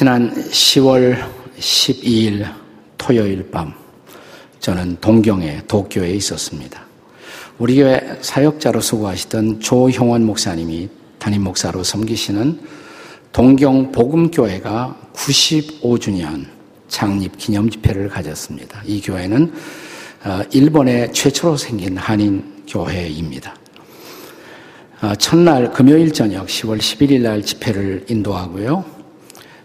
지난 10월 12일 토요일 밤 저는 동경의 도쿄에 있었습니다. 우리 교회 사역자로 수고하시던 조형원 목사님이 담임 목사로 섬기시는 동경 복음교회가 95주년 창립 기념 집회를 가졌습니다. 이 교회는 어, 일본에 최초로 생긴 한인 교회입니다. 어, 첫날 금요일 저녁 10월 11일 날 집회를 인도하고요.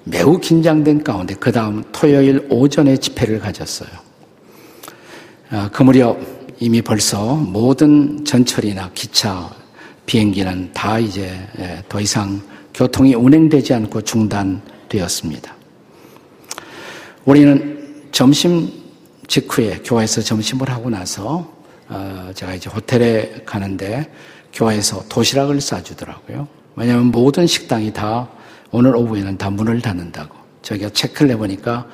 매우 긴장된 가운데 그 다음 토요일 오전에 집회를 가졌어요. 어, 그 무렵 이미 벌써 모든 전철이나 기차, 비행기는 다 이제 예, 더 이상 교통이 운행되지 않고 중단되었습니다. 우리는 점심 직후에 교회에서 점심을 하고 나서 어, 제가 이제 호텔에 가는데 교회에서 도시락을 싸주더라고요. 왜냐하면 모든 식당이 다 오늘 오후에는 다 문을 닫는다고. 저희가 체크를 해보니까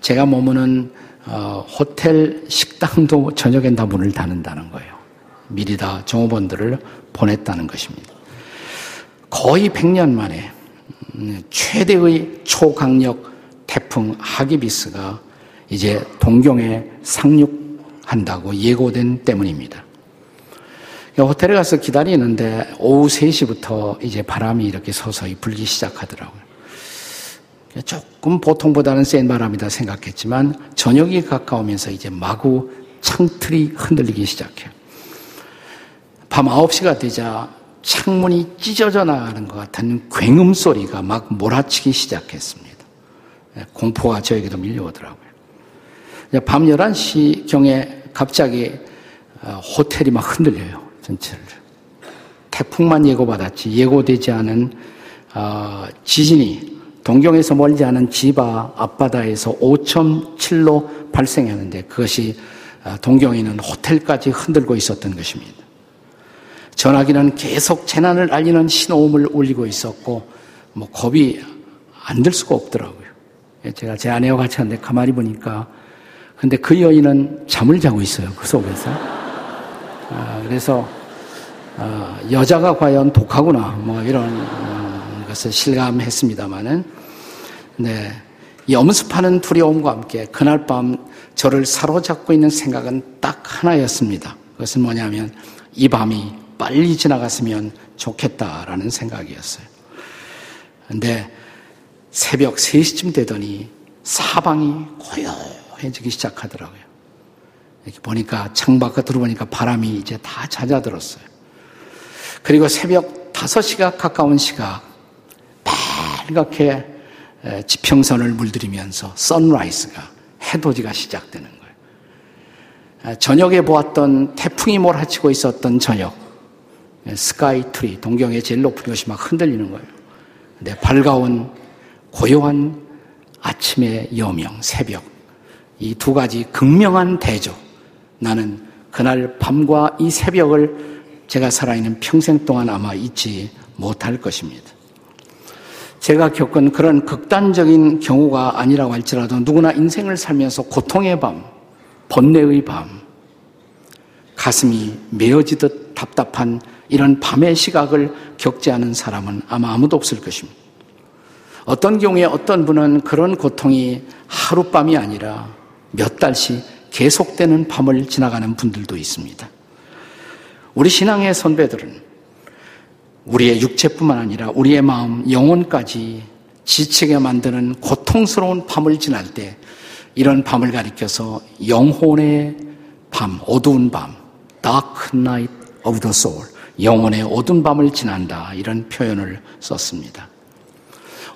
제가 머무는 어, 호텔 식당도 저녁엔 다 문을 닫는다는 거예요. 미리 다 종업원들을 보냈다는 것입니다. 거의 100년 만에 음, 최대의 초강력 태풍 하기비스가 이제 동경에 상륙한다고 예고된 때문입니다. 호텔에 가서 기다리는데 오후 3시부터 이제 바람이 이렇게 서서히 불기 시작하더라고요. 조금 보통보다는 센 바람이다 생각했지만 저녁이 가까우면서 이제 마구 창틀이 흔들리기 시작해요. 밤 9시가 되자 창문이 찢어져 나가는 것 같은 굉음 소리가 막 몰아치기 시작했습니다. 예, 공포가 저에게도 밀려오더라고요. 밤 11시경에 갑자기 어, 호텔이 막 흔들려요. 전체를. 태풍만 예고받았지 예고되지 않은 어, 지진이 동경에서 멀지 않은 지바 앞바다에서 5.7로 발생했는데 그것이 어, 동경에 있는 호텔까지 흔들고 있었던 것입니다. 전화기는 계속 재난을 알리는 신호음을 울리고 있었고 뭐 겁이 안 들 수가 없더라고요. 예, 제가 제 아내와 같이 하는데 가만히 보니까 근데 그 여인은 잠을 자고 있어요. 그 속에서. 아, 그래서 아, 여자가 과연 독하구나 뭐 이런 어, 것을 실감했습니다마는 네. 이 엄습하는 두려움과 함께 그날 밤 저를 사로잡고 있는 생각은 딱 하나였습니다. 그것은 뭐냐면 이 밤이 빨리 지나갔으면 좋겠다라는 생각이었어요. 근데 새벽 3시쯤 되더니 사방이 고요해지기 시작하더라고요. 이렇게 보니까 창밖에 들어보니까 바람이 이제 다 잦아들었어요. 그리고 새벽 5시가 가까운 시각 빨갛게 지평선을 물들이면서 선라이즈가 해돋이가 시작되는 거예요. 저녁에 보았던 태풍이 몰아치고 있었던 저녁 스카이 트리 동경의 제일 높은 곳이 막 흔들리는 거예요. 근데 밝아온 고요한 아침의 여명, 새벽. 이 두 가지 극명한 대조. 나는 그날 밤과 이 새벽을 제가 살아있는 평생 동안 아마 잊지 못할 것입니다. 제가 겪은 그런 극단적인 경우가 아니라고 할지라도 누구나 인생을 살면서 고통의 밤, 번뇌의 밤, 가슴이 메어지듯 답답한 이런 밤의 시각을 겪지 않은 사람은 아마 아무도 없을 것입니다. 어떤 경우에 어떤 분은 그런 고통이 하룻밤이 아니라 몇 달씩 계속되는 밤을 지나가는 분들도 있습니다. 우리 신앙의 선배들은 우리의 육체뿐만 아니라 우리의 마음, 영혼까지 지치게 만드는 고통스러운 밤을 지날 때 이런 밤을 가리켜서 영혼의 밤, 어두운 밤, dark night of the soul, 영혼의 어두운 밤을 지난다 이런 표현을 썼습니다.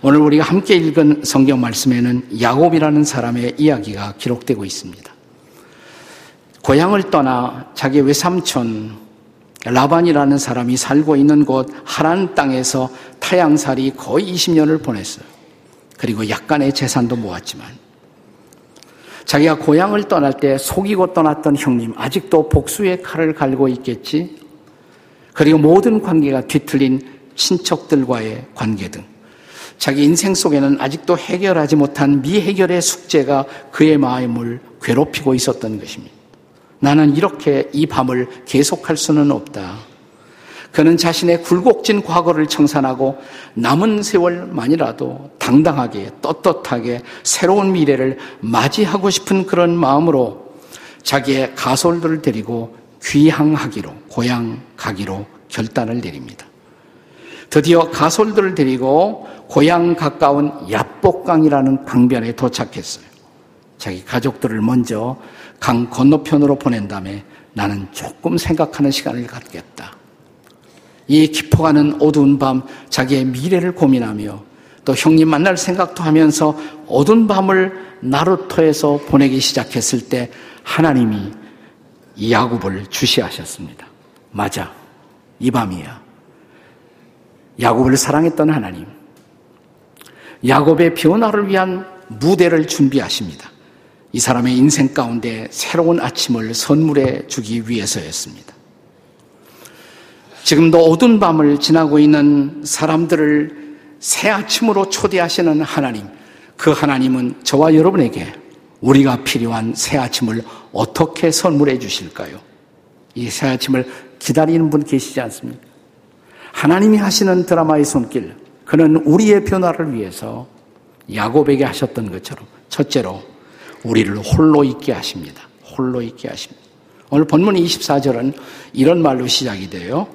오늘 우리가 함께 읽은 성경 말씀에는 야곱이라는 사람의 이야기가 기록되고 있습니다. 고향을 떠나 자기 외삼촌 라반이라는 사람이 살고 있는 곳 하란 땅에서 타양살이 거의 20년을 보냈어요. 그리고 약간의 재산도 모았지만 자기가 고향을 떠날 때 속이고 떠났던 형님 아직도 복수의 칼을 갈고 있겠지. 그리고 모든 관계가 뒤틀린 친척들과의 관계 등 자기 인생 속에는 아직도 해결하지 못한 미해결의 숙제가 그의 마음을 괴롭히고 있었던 것입니다. 나는 이렇게 이 밤을 계속할 수는 없다. 그는 자신의 굴곡진 과거를 청산하고 남은 세월만이라도 당당하게 떳떳하게 새로운 미래를 맞이하고 싶은 그런 마음으로 자기의 가솔들을 데리고 귀향하기로 고향 가기로 결단을 내립니다. 드디어 가솔들을 데리고 고향 가까운 야복강이라는 강변에 도착했어요. 자기 가족들을 먼저 강 건너편으로 보낸 다음에 나는 조금 생각하는 시간을 갖겠다. 이 깊어가는 어두운 밤 자기의 미래를 고민하며 또 형님 만날 생각도 하면서 어두운 밤을 나루토에서 보내기 시작했을 때 하나님이 야곱을 주시하셨습니다. 맞아. 이 밤이야. 야곱을 사랑했던 하나님. 야곱의 변화를 위한 무대를 준비하십니다. 이 사람의 인생 가운데 새로운 아침을 선물해 주기 위해서였습니다. 지금도 어두운 밤을 지나고 있는 사람들을 새 아침으로 초대하시는 하나님, 그 하나님은 저와 여러분에게 우리가 필요한 새 아침을 어떻게 선물해 주실까요? 이 새 아침을 기다리는 분 계시지 않습니까? 하나님이 하시는 드라마의 손길, 그는 우리의 변화를 위해서 야곱에게 하셨던 것처럼 첫째로 우리를 홀로 있게 하십니다. 홀로 있게 하십니다. 오늘 본문 24절은 이런 말로 시작이 돼요.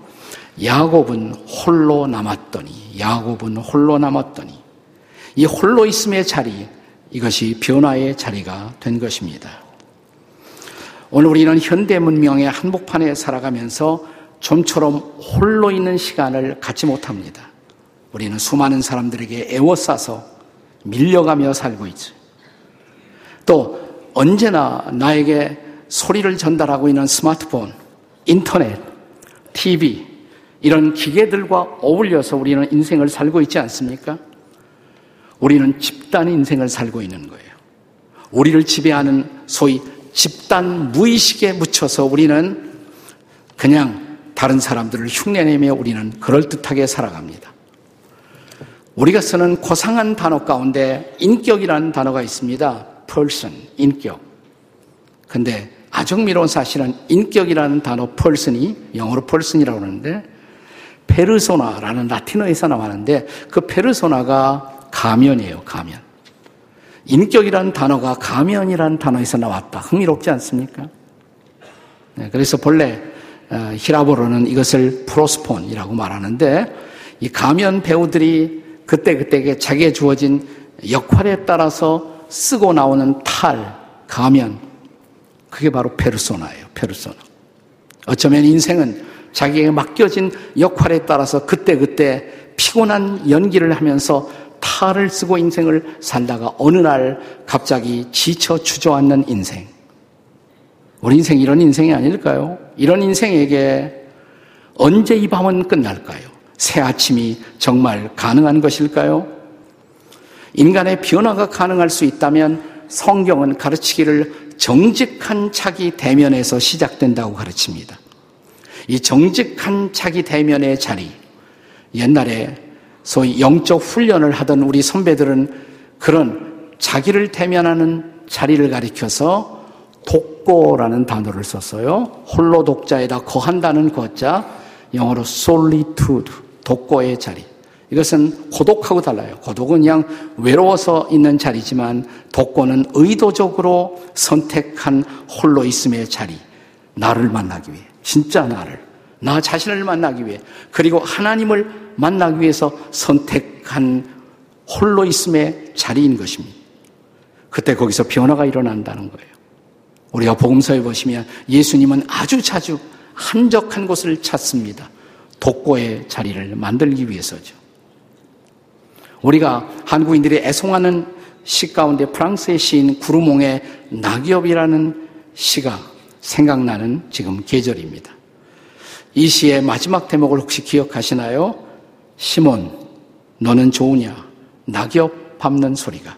야곱은 홀로 남았더니, 야곱은 홀로 남았더니, 이 홀로 있음의 자리, 이것이 변화의 자리가 된 것입니다. 오늘 우리는 현대 문명의 한복판에 살아가면서 좀처럼 홀로 있는 시간을 갖지 못합니다. 우리는 수많은 사람들에게 애워싸서 밀려가며 살고 있죠. 또 언제나 나에게 소리를 전달하고 있는 스마트폰, 인터넷, TV, 이런 기계들과 어울려서 우리는 인생을 살고 있지 않습니까? 우리는 집단 인생을 살고 있는 거예요. 우리를 지배하는 소위 집단 무의식에 묻혀서 우리는 그냥 다른 사람들을 흉내내며 우리는 그럴듯하게 살아갑니다. 우리가 쓰는 고상한 단어 가운데 인격이라는 단어가 있습니다. Person, 인격. 근데 아주 흥미로운 사실은 인격이라는 단어 person이 영어로 person이라고 하는데 페르소나라는 라틴어에서 나왔는데 그 페르소나가 가면이에요, 가면. 인격이라는 단어가 가면이라는 단어에서 나왔다. 흥미롭지 않습니까? 네, 그래서 본래 어, 헬라어로는 이것을 πρόσωπον이라고 말하는데 이 가면 배우들이 그때그때 자기에 주어진 역할에 따라서 쓰고 나오는 탈, 가면 그게 바로 페르소나예요. 페르소나. 어쩌면 인생은 자기에게 맡겨진 역할에 따라서 그때 그때 피곤한 연기를 하면서 탈을 쓰고 인생을 살다가 어느 날 갑자기 지쳐 주저앉는 인생. 우리 인생 이런 인생이 아닐까요? 이런 인생에게 언제 이 밤은 끝날까요? 새 아침이 정말 가능한 것일까요? 인간의 변화가 가능할 수 있다면 성경은 가르치기를 정직한 자기 대면에서 시작된다고 가르칩니다. 이 정직한 자기 대면의 자리, 옛날에 소위 영적 훈련을 하던 우리 선배들은 그런 자기를 대면하는 자리를 가리켜서 독고라는 단어를 썼어요. 홀로 독자에다 거한다는 거자, 영어로 solitude, 독고의 자리. 이것은 고독하고 달라요. 고독은 그냥 외로워서 있는 자리지만 독고는 의도적으로 선택한 홀로 있음의 자리. 나를 만나기 위해. 진짜 나를. 나 자신을 만나기 위해. 그리고 하나님을 만나기 위해서 선택한 홀로 있음의 자리인 것입니다. 그때 거기서 변화가 일어난다는 거예요. 우리가 복음서에 보시면 예수님은 아주 자주 한적한 곳을 찾습니다. 독고의 자리를 만들기 위해서죠. 우리가 한국인들이 애송하는 시 가운데 프랑스의 시인 구르몽의 낙엽이라는 시가 생각나는 지금 계절입니다. 이 시의 마지막 대목을 혹시 기억하시나요? 시몬, 너는 좋으냐? 낙엽 밟는 소리가.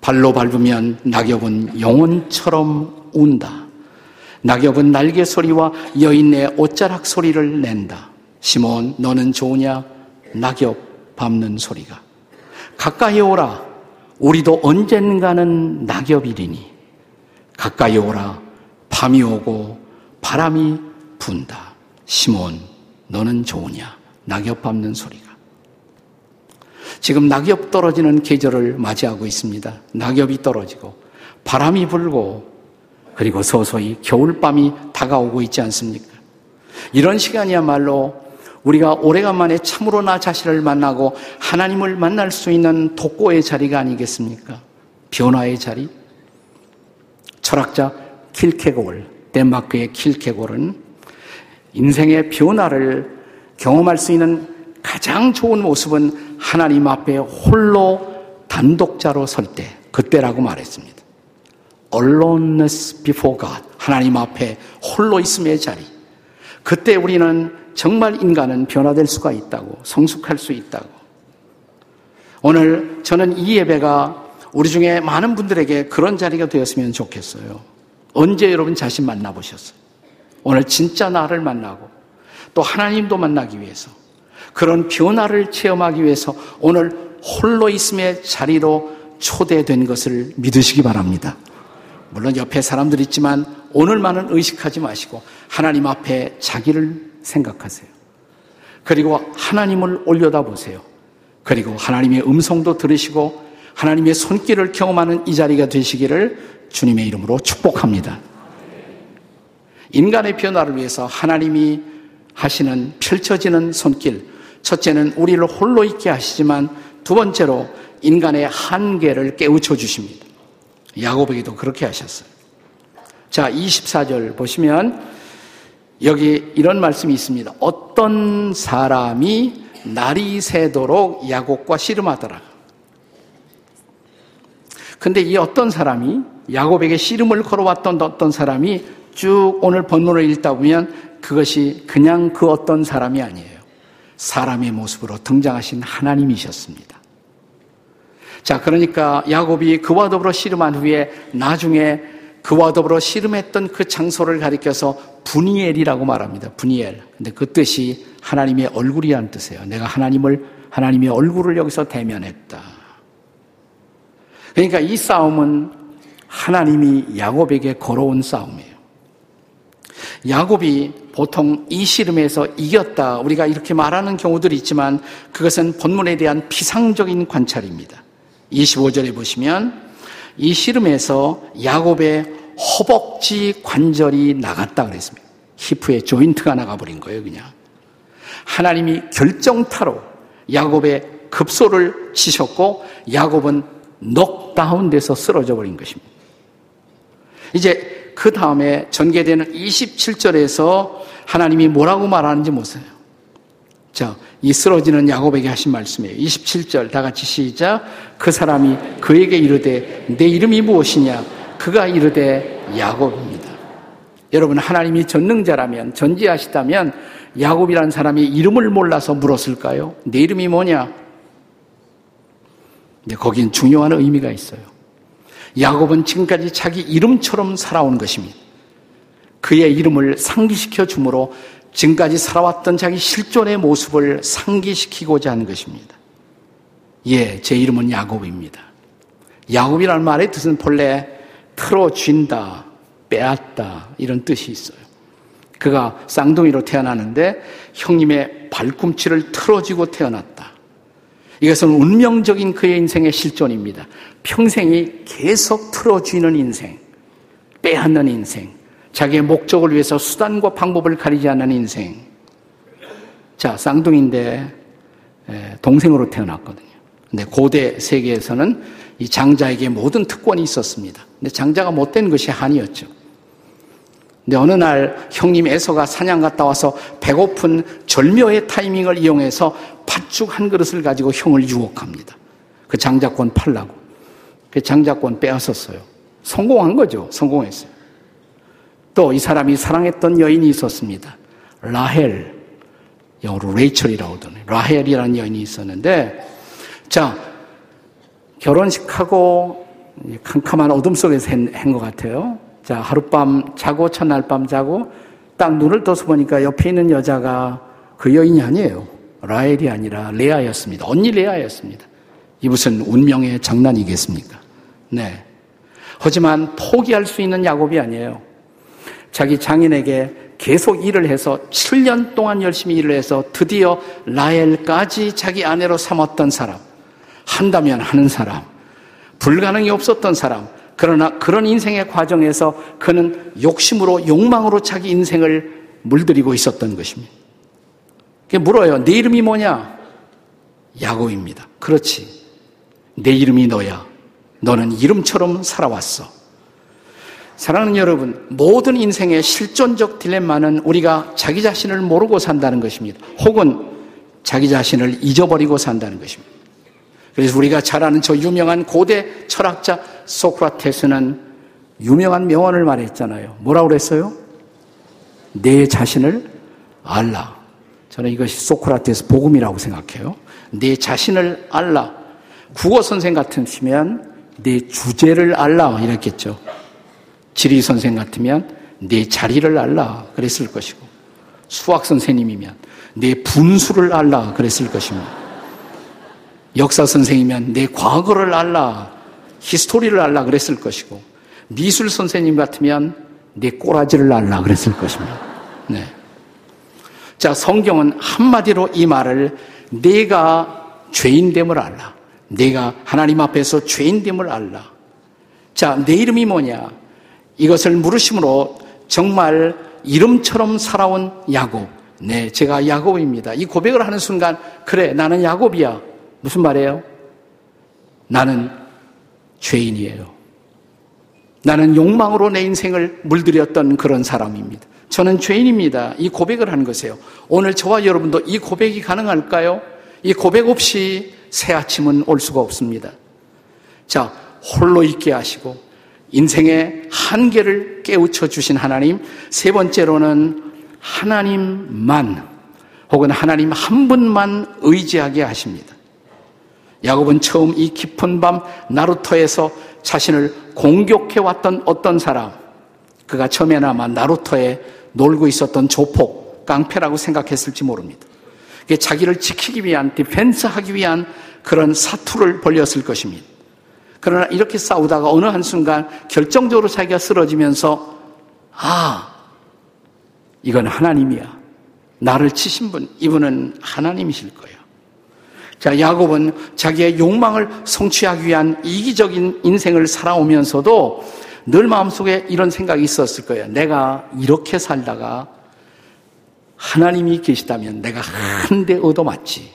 발로 밟으면 낙엽은 영혼처럼 운다. 낙엽은 날개 소리와 여인의 옷자락 소리를 낸다. 시몬, 너는 좋으냐? 낙엽 밟는 소리가. 가까이 오라. 우리도 언젠가는 낙엽이리니. 가까이 오라. 밤이 오고 바람이 분다. 시몬, 너는 좋으냐? 낙엽 밟는 소리가. 지금 낙엽 떨어지는 계절을 맞이하고 있습니다. 낙엽이 떨어지고 바람이 불고 그리고 서서히 겨울밤이 다가오고 있지 않습니까? 이런 시간이야말로 우리가 오래간만에 참으로 나 자신을 만나고 하나님을 만날 수 있는 독고의 자리가 아니겠습니까? 변화의 자리? 철학자 킬케골, 덴마크의 킬케골은 인생의 변화를 경험할 수 있는 가장 좋은 모습은 하나님 앞에 홀로 단독자로 설 때, 그때라고 말했습니다. aloneness before God. 하나님 앞에 홀로 있음의 자리. 그때 우리는 정말 인간은 변화될 수가 있다고, 성숙할 수 있다고. 오늘 저는 이 예배가 우리 중에 많은 분들에게 그런 자리가 되었으면 좋겠어요. 언제 여러분 자신 만나보셨어요? 오늘 진짜 나를 만나고 또 하나님도 만나기 위해서 그런 변화를 체험하기 위해서 오늘 홀로 있음의 자리로 초대된 것을 믿으시기 바랍니다. 물론 옆에 사람들 있지만 오늘만은 의식하지 마시고 하나님 앞에 자기를 생각하세요. 그리고 하나님을 올려다 보세요. 그리고 하나님의 음성도 들으시고 하나님의 손길을 경험하는 이 자리가 되시기를 주님의 이름으로 축복합니다. 인간의 변화를 위해서 하나님이 하시는 펼쳐지는 손길. 첫째는 우리를 홀로 있게 하시지만 두 번째로 인간의 한계를 깨우쳐 주십니다. 야곱에게도 그렇게 하셨어요. 자, 24절 보시면 여기 이런 말씀이 있습니다. 어떤 사람이 날이 새도록 야곱과 씨름하더라. 근데 이 어떤 사람이 야곱에게 씨름을 걸어왔던 어떤 사람이 쭉 오늘 본문을 읽다 보면 그것이 그냥 그 어떤 사람이 아니에요. 사람의 모습으로 등장하신 하나님이셨습니다. 자, 그러니까 야곱이 그와 더불어 씨름한 후에 나중에 그와 더불어 씨름했던 그 장소를 가리켜서 분이엘이라고 말합니다. 분이엘. 근데 그 뜻이 하나님의 얼굴이라는 뜻이에요. 내가 하나님을 하나님의 얼굴을 여기서 대면했다. 그러니까 이 싸움은 하나님이 야곱에게 걸어온 싸움이에요. 야곱이 보통 이 씨름에서 이겼다. 우리가 이렇게 말하는 경우들이 있지만 그것은 본문에 대한 피상적인 관찰입니다. 25절에 보시면 이 씨름에서 야곱의 허벅지 관절이 나갔다 그랬습니다. 히프에 조인트가 나가버린 거예요, 그냥. 하나님이 결정타로 야곱의 급소를 치셨고 야곱은 넉다운 돼서 쓰러져 버린 것입니다. 이제 그 다음에 전개되는 27절에서 하나님이 뭐라고 말하는지 보세요. 자, 이 쓰러지는 야곱에게 하신 말씀이에요. 27절 다 같이 시작. 그 사람이 그에게 이르되 내 이름이 무엇이냐? 그가 이르되 야곱입니다. 여러분 하나님이 전능자라면 전지하시다면 야곱이라는 사람이 이름을 몰라서 물었을까요? 내 이름이 뭐냐? 근데 거긴 중요한 의미가 있어요. 야곱은 지금까지 자기 이름처럼 살아온 것입니다. 그의 이름을 상기시켜 주므로 지금까지 살아왔던 자기 실존의 모습을 상기시키고자 하는 것입니다. 예, 제 이름은 야곱입니다. 야곱이라는 말의 뜻은 본래 틀어쥔다, 빼앗다 이런 뜻이 있어요. 그가 쌍둥이로 태어나는데 형님의 발꿈치를 틀어지고 태어났다. 이것은 운명적인 그의 인생의 실존입니다. 평생이 계속 틀어쥐는 인생, 빼앗는 인생, 자기의 목적을 위해서 수단과 방법을 가리지 않는 인생. 자, 쌍둥이인데 동생으로 태어났거든요. 근데 고대 세계에서는 이 장자에게 모든 특권이 있었습니다. 근데 장자가 못된 것이 한이었죠. 근데 어느 날 형님 에서가 사냥 갔다 와서 배고픈 절묘의 타이밍을 이용해서 팥죽 한 그릇을 가지고 형을 유혹합니다. 그 장자권 팔라고. 그 장자권 빼앗았어요. 성공한 거죠. 성공했어요. 또 이 사람이 사랑했던 여인이 있었습니다. 라헬. 영어로 레이첼이라고 하더니 라헬이라는 여인이 있었는데 자 결혼식하고 캄캄한 어둠 속에서 한 것 같아요. 자 하룻밤 자고 첫날 밤 자고 딱 눈을 떠서 보니까 옆에 있는 여자가 그 여인이 아니에요. 라헬이 아니라 레아였습니다. 언니 레아였습니다. 이 무슨 운명의 장난이겠습니까? 네. 하지만 포기할 수 있는 야곱이 아니에요. 자기 장인에게 계속 일을 해서 7년 동안 열심히 일을 해서 드디어 라헬까지 자기 아내로 삼았던 사람, 한다면 하는 사람, 불가능이 없었던 사람, 그러나 그런 인생의 과정에서 그는 욕심으로 욕망으로 자기 인생을 물들이고 있었던 것입니다. 물어요. 내 이름이 뭐냐? 야곱입니다. 그렇지. 내 이름이 너야. 너는 이름처럼 살아왔어. 사랑하는 여러분, 모든 인생의 실존적 딜레마는 우리가 자기 자신을 모르고 산다는 것입니다. 혹은 자기 자신을 잊어버리고 산다는 것입니다. 그래서 우리가 잘 아는 저 유명한 고대 철학자 소크라테스는 유명한 명언을 말했잖아요. 뭐라고 그랬어요? 내 자신을 알라. 저는 이것이 소크라테스 복음이라고 생각해요. 내 자신을 알라. 국어 선생 같으시면 내 주제를 알라 이랬겠죠. 지리 선생 같으면 내 자리를 알라 그랬을 것이고 수학 선생님이면 내 분수를 알라 그랬을 것입니다. 역사 선생이면 내 과거를 알라, 히스토리를 알라 그랬을 것이고, 미술 선생님 같으면 내 꼬라지를 알라 그랬을 것입니다. 네. 자, 성경은 한마디로 이 말을 내가 죄인됨을 알라. 내가 하나님 앞에서 죄인됨을 알라. 자, 내 이름이 뭐냐? 이것을 물으심으로 정말 이름처럼 살아온 야곱. 네, 제가 야곱입니다. 이 고백을 하는 순간, 그래, 나는 야곱이야. 무슨 말이에요? 나는 죄인이에요. 나는 욕망으로 내 인생을 물들였던 그런 사람입니다. 저는 죄인입니다. 이 고백을 하는 것이에요. 오늘 저와 여러분도 이 고백이 가능할까요? 이 고백 없이 새 아침은 올 수가 없습니다. 자, 홀로 있게 하시고 인생의 한계를 깨우쳐 주신 하나님. 세 번째로는 하나님만 혹은 하나님 한 분만 의지하게 하십니다. 야곱은 처음 이 깊은 밤 나루터에서 자신을 공격해 왔던 어떤 사람, 그가 처음에나마 나루터에 놀고 있었던 조폭, 깡패라고 생각했을지 모릅니다. 그게 자기를 지키기 위한, 디펜스하기 위한 그런 사투를 벌였을 것입니다. 그러나 이렇게 싸우다가 어느 한순간 결정적으로 자기가 쓰러지면서, 아, 이건 하나님이야. 나를 치신 분, 이분은 하나님이실 거예요. 자, 야곱은 자기의 욕망을 성취하기 위한 이기적인 인생을 살아오면서도 늘 마음속에 이런 생각이 있었을 거예요. 내가 이렇게 살다가 하나님이 계시다면 내가 한 대 얻어맞지.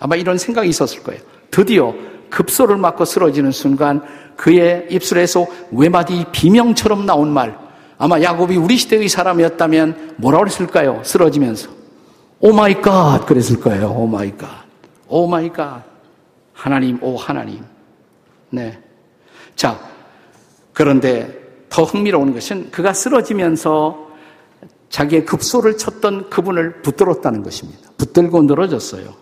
아마 이런 생각이 있었을 거예요. 드디어 급소를 맞고 쓰러지는 순간 그의 입술에서 외마디 비명처럼 나온 말. 아마 야곱이 우리 시대의 사람이었다면 뭐라고 했을까요? 쓰러지면서. Oh my God 그랬을 거예요. Oh my God. Oh my God. 하나님, 오 하나님. 네. 자, 그런데 더 흥미로운 것은 그가 쓰러지면서 자기의 급소를 쳤던 그분을 붙들었다는 것입니다. 붙들고 늘어졌어요.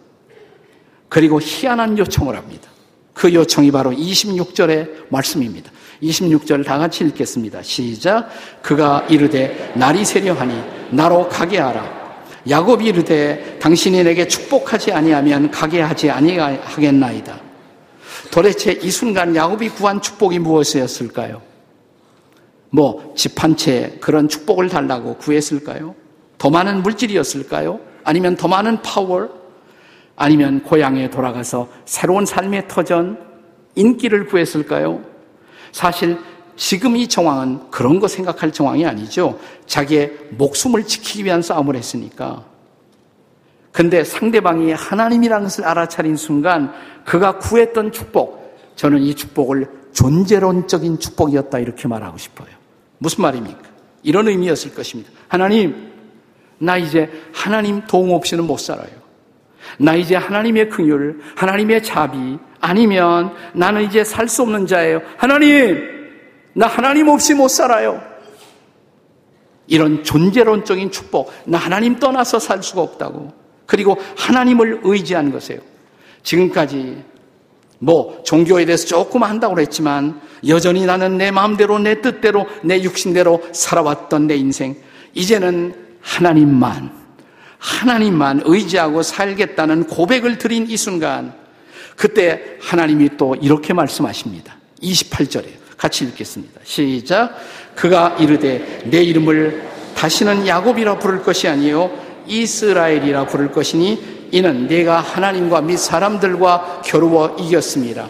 그리고 희한한 요청을 합니다. 그 요청이 바로 26절의 말씀입니다. 26절 다 같이 읽겠습니다. 시작. 그가 이르되 날이 세려하니 나로 가게 하라. 야곱이 이르되 당신이 내게 축복하지 아니하면 가게 하지 아니하겠나이다. 도대체 이 순간 야곱이 구한 축복이 무엇이었을까요? 뭐 집 한 채 그런 축복을 달라고 구했을까요? 더 많은 물질이었을까요? 아니면 더 많은 파워? 아니면 고향에 돌아가서 새로운 삶의 터전, 인기를 구했을까요? 사실 지금 이 정황은 그런 거 생각할 정황이 아니죠. 자기의 목숨을 지키기 위한 싸움을 했으니까. 근데 상대방이 하나님이라는 것을 알아차린 순간 그가 구했던 축복, 저는 이 축복을 존재론적인 축복이었다 이렇게 말하고 싶어요. 무슨 말입니까? 이런 의미였을 것입니다. 하나님, 나 이제 하나님 도움 없이는 못 살아요. 나 이제 하나님의 긍휼, 하나님의 자비, 아니면 나는 이제 살 수 없는 자예요. 하나님, 나 하나님 없이 못 살아요. 이런 존재론적인 축복, 나 하나님 떠나서 살 수가 없다고. 그리고 하나님을 의지하는 것이에요. 지금까지 뭐 종교에 대해서 조금 한다고 그랬지만 여전히 나는 내 마음대로 내 뜻대로 내 육신대로 살아왔던 내 인생 이제는 하나님만 하나님만 의지하고 살겠다는 고백을 드린 이 순간 그때 하나님이 또 이렇게 말씀하십니다. 28절에 같이 읽겠습니다. 시작. 그가 이르되 내 이름을 다시는 야곱이라 부를 것이 아니요 이스라엘이라 부를 것이니 이는 내가 하나님과 및 사람들과 겨루어 이겼습니다.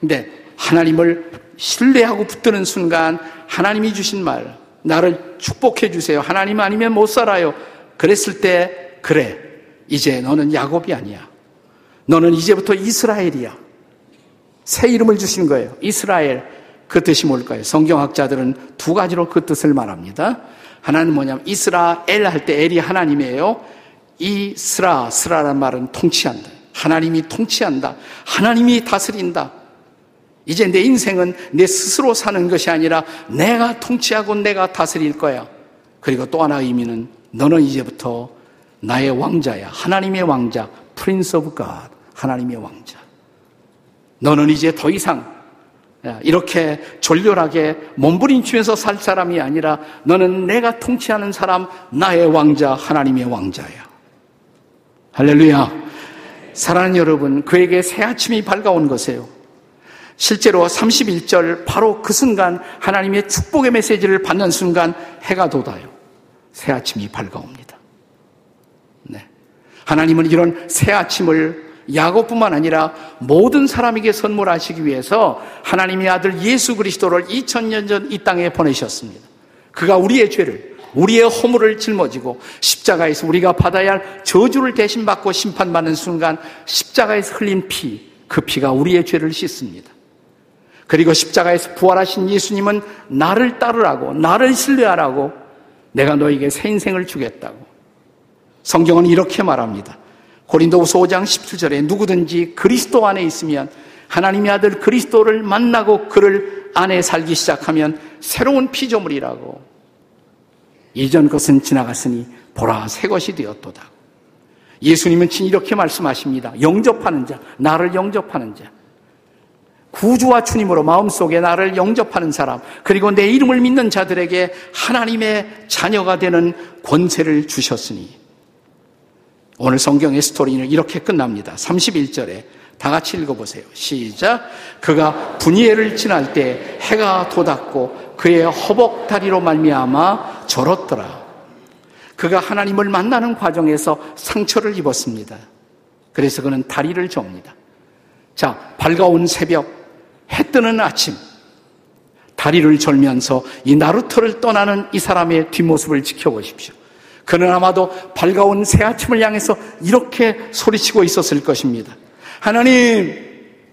근데 하나님을 신뢰하고 붙드는 순간 하나님이 주신 말, 나를 축복해 주세요. 하나님 아니면 못 살아요. 그랬을 때, 그래. 이제 너는 야곱이 아니야. 너는 이제부터 이스라엘이야. 새 이름을 주신 거예요. 이스라엘. 그 뜻이 뭘까요? 성경학자들은 두 가지로 그 뜻을 말합니다. 하나는 뭐냐면 이스라엘 할 때 엘이 하나님이에요. 이스라, 스라란 말은 통치한다. 하나님이 통치한다. 하나님이 다스린다. 이제 내 인생은 내 스스로 사는 것이 아니라 내가 통치하고 내가 다스릴 거야. 그리고 또 하나 의미는 너는 이제부터 나의 왕자야. 하나님의 왕자. Prince of God. 하나님의 왕자. 너는 이제 더 이상 이렇게 졸렬하게 몸부림치면서 살 사람이 아니라 너는 내가 통치하는 사람, 나의 왕자, 하나님의 왕자야. 할렐루야. 사랑하는 여러분, 그에게 새 아침이 밝아온 것이에요. 실제로 31절 바로 그 순간 하나님의 축복의 메시지를 받는 순간 해가 돋아요. 새 아침이 밝아옵니다. 네. 하나님은 이런 새 아침을 야곱뿐만 아니라 모든 사람에게 선물하시기 위해서 하나님의 아들 예수 그리스도를 2000년 전 이 땅에 보내셨습니다. 그가 우리의 죄를 우리의 허물을 짊어지고 십자가에서 우리가 받아야 할 저주를 대신 받고 심판받는 순간 십자가에서 흘린 피, 그 피가 우리의 죄를 씻습니다. 그리고 십자가에서 부활하신 예수님은 나를 따르라고, 나를 신뢰하라고 내가 너에게 새 인생을 주겠다고. 성경은 이렇게 말합니다. 고린도후서 5장 17절에 누구든지 그리스도 안에 있으면 하나님의 아들 그리스도를 만나고 그를 안에 살기 시작하면 새로운 피조물이라고. 이전 것은 지나갔으니 보라 새 것이 되었도다. 예수님은 친 이렇게 말씀하십니다. 영접하는 자, 나를 영접하는 자. 구주와 주님으로 마음속에 나를 영접하는 사람, 그리고 내 이름을 믿는 자들에게 하나님의 자녀가 되는 권세를 주셨으니. 오늘 성경의 스토리는 이렇게 끝납니다. 31절에 다 같이 읽어보세요. 시작. 그가 분이엘을 지날 때 해가 돋았고 그의 허벅 다리로 말미암아 절었더라. 그가 하나님을 만나는 과정에서 상처를 입었습니다. 그래서 그는 다리를 접니다. 자, 밝아온 새벽 해 뜨는 아침 다리를 절면서 이 나루터를 떠나는 이 사람의 뒷모습을 지켜보십시오. 그는 아마도 밝아온 새 아침을 향해서 이렇게 소리치고 있었을 것입니다. 하나님,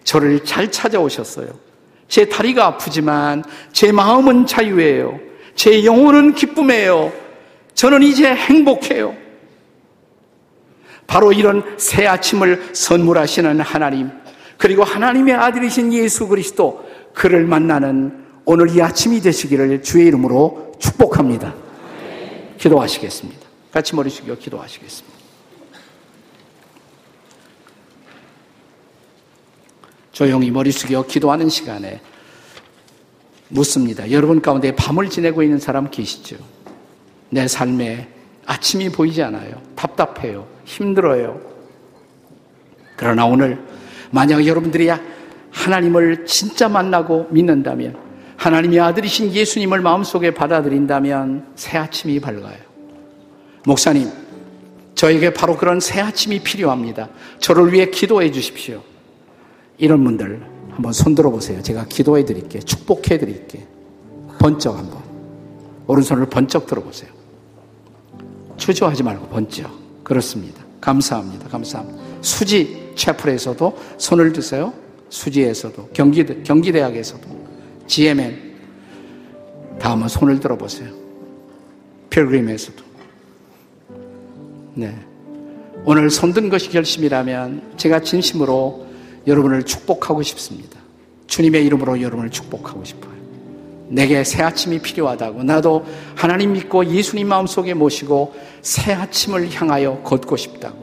저를 잘 찾아오셨어요. 제 다리가 아프지만 제 마음은 자유예요. 제 영혼은 기쁨이에요. 저는 이제 행복해요. 바로 이런 새 아침을 선물하시는 하나님. 그리고 하나님의 아들이신 예수 그리스도 그를 만나는 오늘 이 아침이 되시기를 주의 이름으로 축복합니다. 기도하시겠습니다. 같이 머리 숙여 기도하시겠습니다. 조용히 머리 숙여 기도하는 시간에 묻습니다. 여러분 가운데 밤을 지내고 있는 사람 계시죠? 내 삶에 아침이 보이지 않아요. 답답해요. 힘들어요. 그러나 오늘 만약 여러분들이 하나님을 진짜 만나고 믿는다면 하나님의 아들이신 예수님을 마음속에 받아들인다면 새 아침이 밝아요. 목사님, 저에게 바로 그런 새 아침이 필요합니다. 저를 위해 기도해 주십시오. 이런 분들 한번 손 들어 보세요. 제가 기도해 드릴게요. 축복해 드릴게요. 번쩍 한번. 오른손을 번쩍 들어 보세요. 주저하지 말고 번쩍. 그렇습니다. 감사합니다. 감사합니다. 수지 채플에서도 손을 드세요. 수지에서도 경기대, 경기대학에서도 GMN 다음은 손을 들어보세요. 필그림에서도 네. 오늘 손든 것이 결심이라면 제가 진심으로 여러분을 축복하고 싶습니다. 주님의 이름으로 여러분을 축복하고 싶어요. 내게 새 아침이 필요하다고 나도 하나님 믿고 예수님 마음속에 모시고 새 아침을 향하여 걷고 싶다고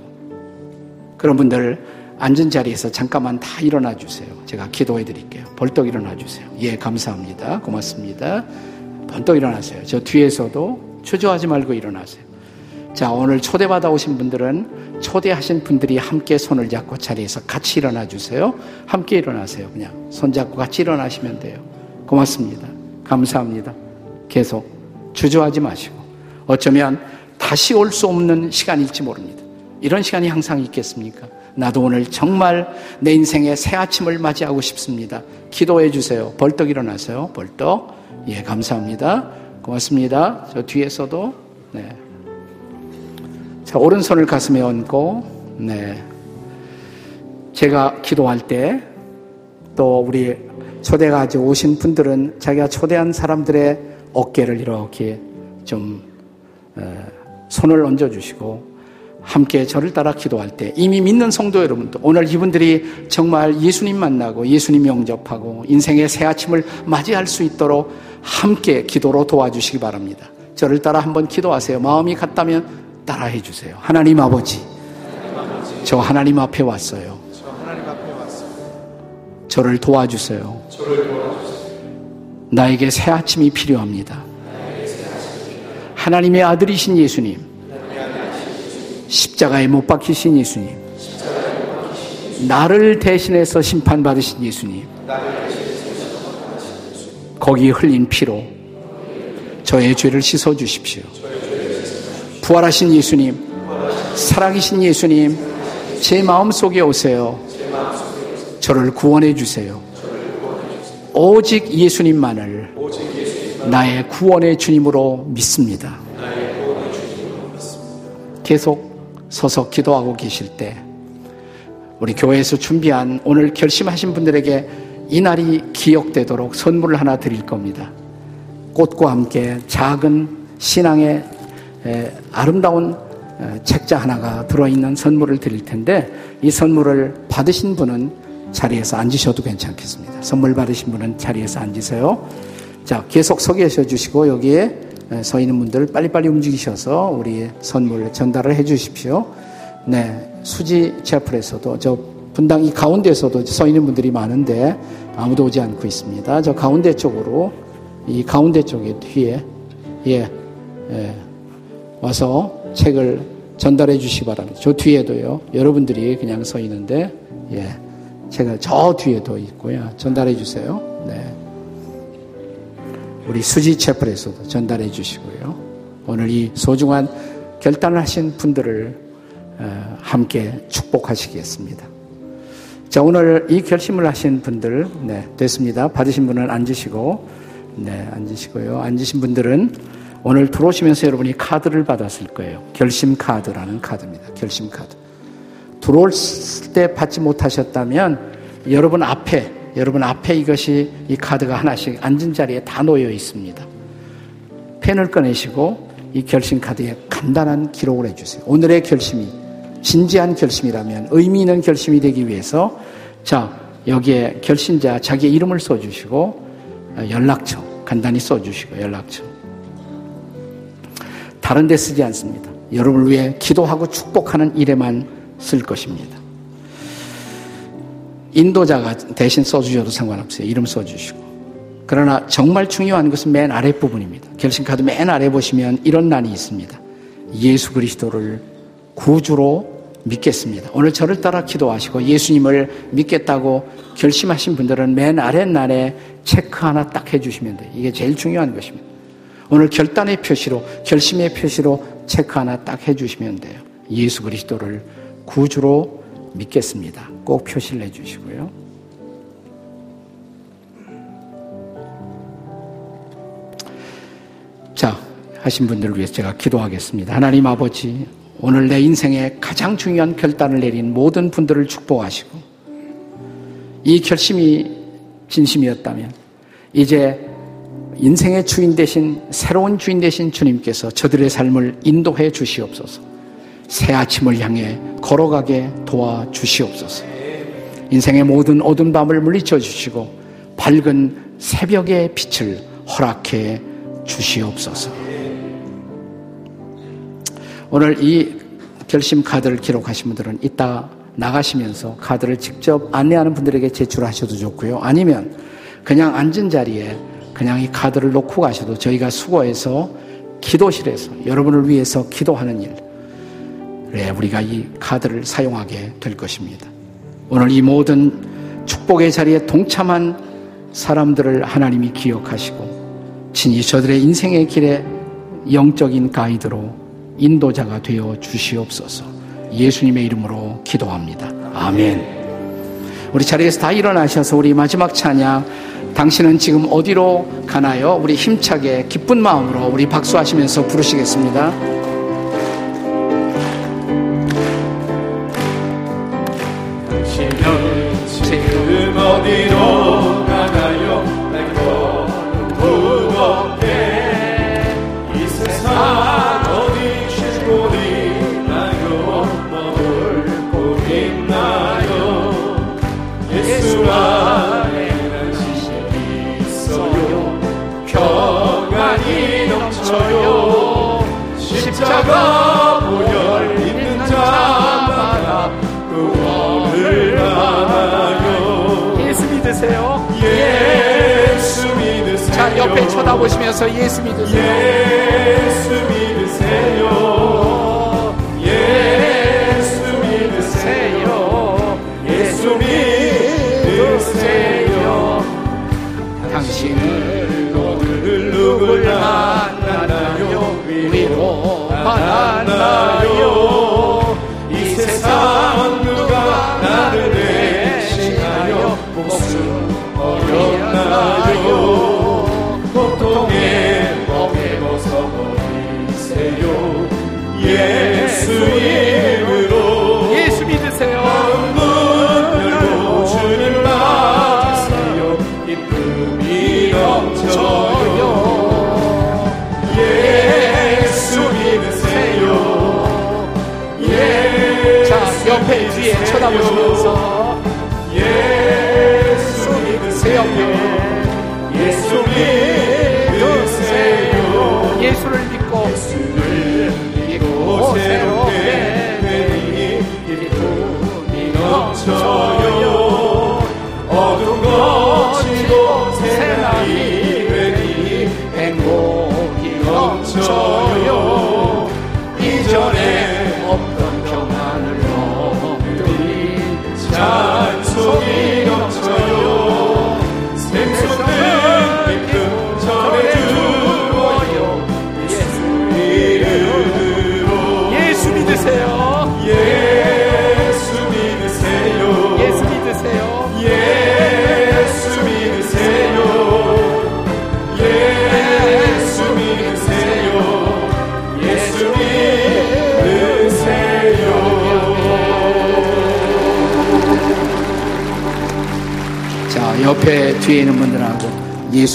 그런 분들 앉은 자리에서 잠깐만 다 일어나 주세요. 제가 기도해 드릴게요. 벌떡 일어나 주세요. 예, 감사합니다. 고맙습니다. 번떡 일어나세요. 저 뒤에서도 주저하지 말고 일어나세요. 자, 오늘 초대받아 오신 분들은 초대하신 분들이 함께 손을 잡고 자리에서 같이 일어나 주세요. 함께 일어나세요. 그냥 손 잡고 같이 일어나시면 돼요. 고맙습니다. 감사합니다. 계속 주저하지 마시고 어쩌면 다시 올 수 없는 시간일지 모릅니다. 이런 시간이 항상 있겠습니까? 나도 오늘 정말 내 인생의 새 아침을 맞이하고 싶습니다. 기도해 주세요. 벌떡 일어나세요. 벌떡. 예, 감사합니다. 고맙습니다. 저 뒤에서도, 네. 자, 오른손을 가슴에 얹고, 네. 제가 기도할 때, 또 우리 초대가 오신 분들은 자기가 초대한 사람들의 어깨를 이렇게 좀, 손을 얹어주시고, 함께 저를 따라 기도할 때 이미 믿는 성도 여러분도 오늘 이분들이 정말 예수님 만나고 예수님 영접하고 인생의 새 아침을 맞이할 수 있도록 함께 기도로 도와주시기 바랍니다. 저를 따라 한번 기도하세요. 마음이 같다면 따라해 주세요. 하나님 아버지, 저 하나님 앞에 왔어요. 저를 도와주세요. 나에게 새 아침이 필요합니다. 하나님의 아들이신 예수님, 십자가에 못 박히신 예수님, 나를 대신해서 심판받으신 예수님, 거기 흘린 피로 저의 죄를 씻어 주십시오. 부활하신 예수님, 살아계신 예수님, 제 마음 속에 오세요. 저를 구원해 주세요. 오직 예수님만을 나의 구원의 주님으로 믿습니다. 계속 서서 기도하고 계실 때 우리 교회에서 준비한 오늘 결심하신 분들에게 이 날이 기억되도록 선물을 하나 드릴 겁니다. 꽃과 함께 작은 신앙의 아름다운 책자 하나가 들어있는 선물을 드릴 텐데 이 선물을 받으신 분은 자리에서 앉으셔도 괜찮겠습니다. 선물 받으신 분은 자리에서 앉으세요. 자, 계속 서 계셔 주시고 여기에 서 있는 분들 빨리빨리 움직이셔서 우리 선물 전달을 해 주십시오. 네. 수지 채플에서도 저 분당 이 가운데에서도 서 있는 분들이 많은데 아무도 오지 않고 있습니다. 저 가운데 쪽으로 이 가운데 쪽에 뒤에 예, 예 와서 책을 전달해 주시기 바랍니다. 저 뒤에도요. 여러분들이 그냥 서 있는데 예. 책을 저 뒤에도 있고요. 전달해 주세요. 네. 우리 수지 채플에서도 전달해 주시고요. 오늘 이 소중한 결단을 하신 분들을 어, 함께 축복하시겠습니다. 자, 오늘 이 결심을 하신 분들, 네, 됐습니다. 받으신 분은 앉으시고, 네, 앉으시고요. 앉으신 분들은 오늘 들어오시면서 여러분이 카드를 받았을 거예요. 결심 카드라는 카드입니다. 결심 카드. 들어올 때 받지 못하셨다면 여러분 앞에 여러분 앞에 이것이 이 카드가 하나씩 앉은 자리에 다 놓여 있습니다. 펜을 꺼내시고 이 결심 카드에 간단한 기록을 해주세요. 오늘의 결심이 진지한 결심이라면 의미 있는 결심이 되기 위해서 자 여기에 결심자 자기 이름을 써주시고 연락처 간단히 써주시고 연락처 다른 데 쓰지 않습니다. 여러분을 위해 기도하고 축복하는 일에만 쓸 것입니다. 인도자가 대신 써주셔도 상관없어요. 이름 써주시고. 그러나 정말 중요한 것은 맨 아랫부분입니다. 결심카드 맨 아래 보시면 이런 난이 있습니다. 예수 그리스도를 구주로 믿겠습니다. 오늘 저를 따라 기도하시고 예수님을 믿겠다고 결심하신 분들은 맨 아랫날에 체크 하나 딱 해주시면 돼요. 이게 제일 중요한 것입니다. 오늘 결단의 표시로, 결심의 표시로 체크 하나 딱 해주시면 돼요. 예수 그리스도를 구주로 믿겠습니다. 꼭 표시를 해주시고요. 자, 하신 분들을 위해서 제가 기도하겠습니다. 하나님 아버지, 오늘 내 인생에 가장 중요한 결단을 내린 모든 분들을 축복하시고, 이 결심이 진심이었다면, 이제 인생의 주인 대신, 새로운 주인 대신 주님께서 저들의 삶을 인도해 주시옵소서. 새 아침을 향해 걸어가게 도와 주시옵소서. 인생의 모든 어두운 밤을 물리쳐 주시고 밝은 새벽의 빛을 허락해 주시옵소서. 오늘 이 결심 카드를 기록하신 분들은 이따 나가시면서 카드를 직접 안내하는 분들에게 제출하셔도 좋고요. 아니면 그냥 앉은 자리에 그냥 이 카드를 놓고 가셔도 저희가 수고해서 기도실에서 여러분을 위해서 기도하는 일, 네, 우리가 이 카드를 사용하게 될 것입니다. 오늘 이 모든 축복의 자리에 동참한 사람들을 하나님이 기억하시고 친히 저들의 인생의 길에 영적인 가이드로 인도자가 되어 주시옵소서. 예수님의 이름으로 기도합니다. 아멘. 우리 자리에서 다 일어나셔서 우리 마지막 찬양 당신은 지금 어디로 가나요? 우리 힘차게 기쁜 마음으로 우리 박수하시면서 부르시겠습니다. 옆에 쳐다보시면서 예수 믿으세요. 예수 믿으세요. 예수 믿으세요. 예수 믿으세요. 당신은 오늘 누굴 만나나요? 위로 만나나요 믿으세요. 쳐다보시면서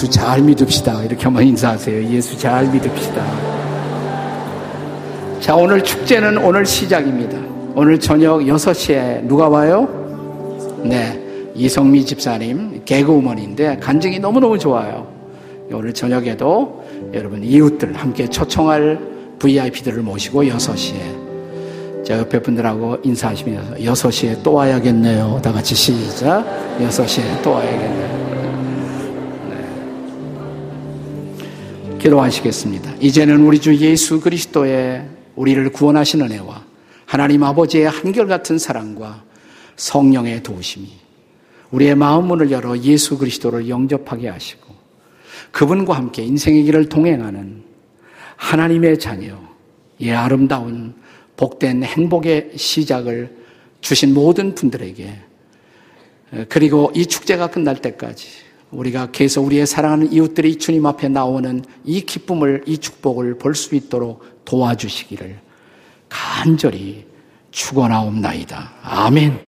예수 잘 믿읍시다. 이렇게 한번 인사하세요. 예수 잘 믿읍시다. 자, 오늘 축제는 오늘 시작입니다. 오늘 저녁 6시에 누가 와요? 네. 이성미 집사님, 개그우먼인데 간증이 너무너무 좋아요. 오늘 저녁에도 여러분 이웃들 함께 초청할 VIP들을 모시고 6시에 자, 옆에 분들하고 인사하시면서 6시에 또 와야겠네요. 다 같이 시작. 6시에 또 와야겠네요. 기도하시겠습니다. 이제는 우리 주 예수 그리스도의 우리를 구원하시는 은혜와 하나님 아버지의 한결같은 사랑과 성령의 도우심이 우리의 마음 문을 열어 예수 그리스도를 영접하게 하시고 그분과 함께 인생의 길을 동행하는 하나님의 자녀, 예, 아름다운 복된 행복의 시작을 주신 모든 분들에게 그리고 이 축제가 끝날 때까지 우리가 계속 우리의 사랑하는 이웃들이 주님 앞에 나오는 이 기쁨을, 이 축복을 볼 수 있도록 도와주시기를 간절히 축원하옵나이다. 아멘.